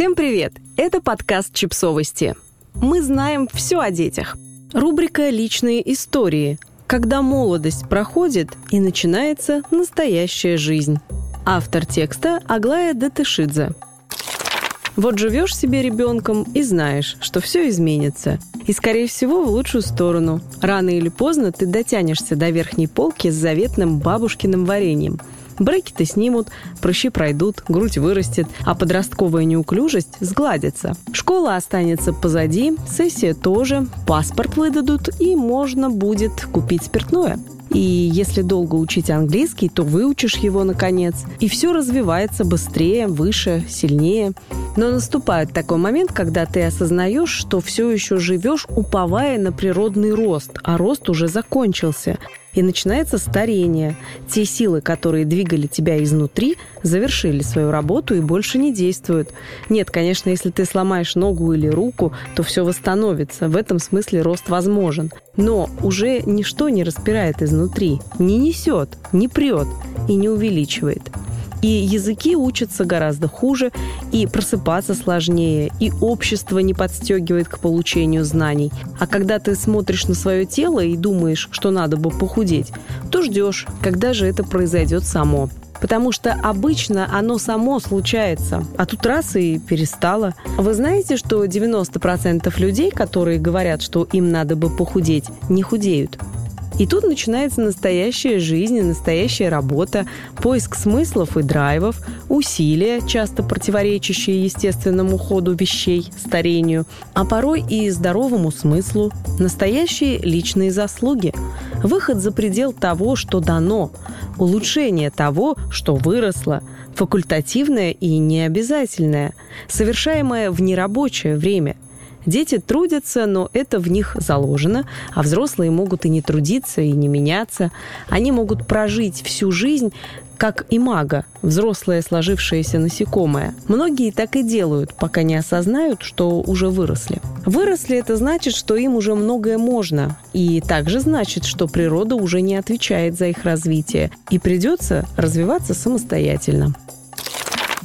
Всем привет! Это подкаст «Чипсовости». Мы знаем все о детях. Рубрика «Личные истории», когда молодость проходит и начинается настоящая жизнь. Автор текста Аглая Датышидзе. Вот живешь себе ребенком и знаешь, что все изменится. И, скорее всего, в лучшую сторону. Рано или поздно ты дотянешься до верхней полки с заветным бабушкиным вареньем – Брекеты снимут, прыщи пройдут, грудь вырастет, а подростковая неуклюжесть сгладится. Школа останется позади, сессия тоже, паспорт выдадут и можно будет купить спиртное. И если долго учить английский, то выучишь его наконец. И все развивается быстрее, выше, сильнее. Но наступает такой момент, когда ты осознаешь, что все еще живешь, уповая на природный рост, а рост уже закончился. И начинается старение. Те силы, которые двигали тебя изнутри, завершили свою работу и больше не действуют. Нет, конечно, если ты сломаешь ногу или руку, то все восстановится. В этом смысле рост возможен. Но уже ничто не распирает изнутри, не несет, не прет и не увеличивает. И языки учатся гораздо хуже, и просыпаться сложнее, и общество не подстегивает к получению знаний. А когда ты смотришь на свое тело и думаешь, что надо бы похудеть, то ждешь, когда же это произойдет само. Потому что обычно оно само случается, а тут раз и перестало. Вы знаете, что 90% людей, которые говорят, что им надо бы похудеть, не худеют? И тут начинается настоящая жизнь настоящая работа, поиск смыслов и драйвов, усилия, часто противоречащие естественному ходу вещей, старению, а порой и здоровому смыслу, настоящие личные заслуги, выход за предел того, что дано, улучшение того, что выросло, факультативное и необязательное, совершаемое в нерабочее время – Дети трудятся, но это в них заложено, а взрослые могут и не трудиться, и не меняться. Они могут прожить всю жизнь как и мага, взрослое сложившееся насекомое. Многие так и делают, пока не осознают, что уже выросли. Выросли – это значит, что им уже многое можно. И также значит, что природа уже не отвечает за их развитие. И придется развиваться самостоятельно.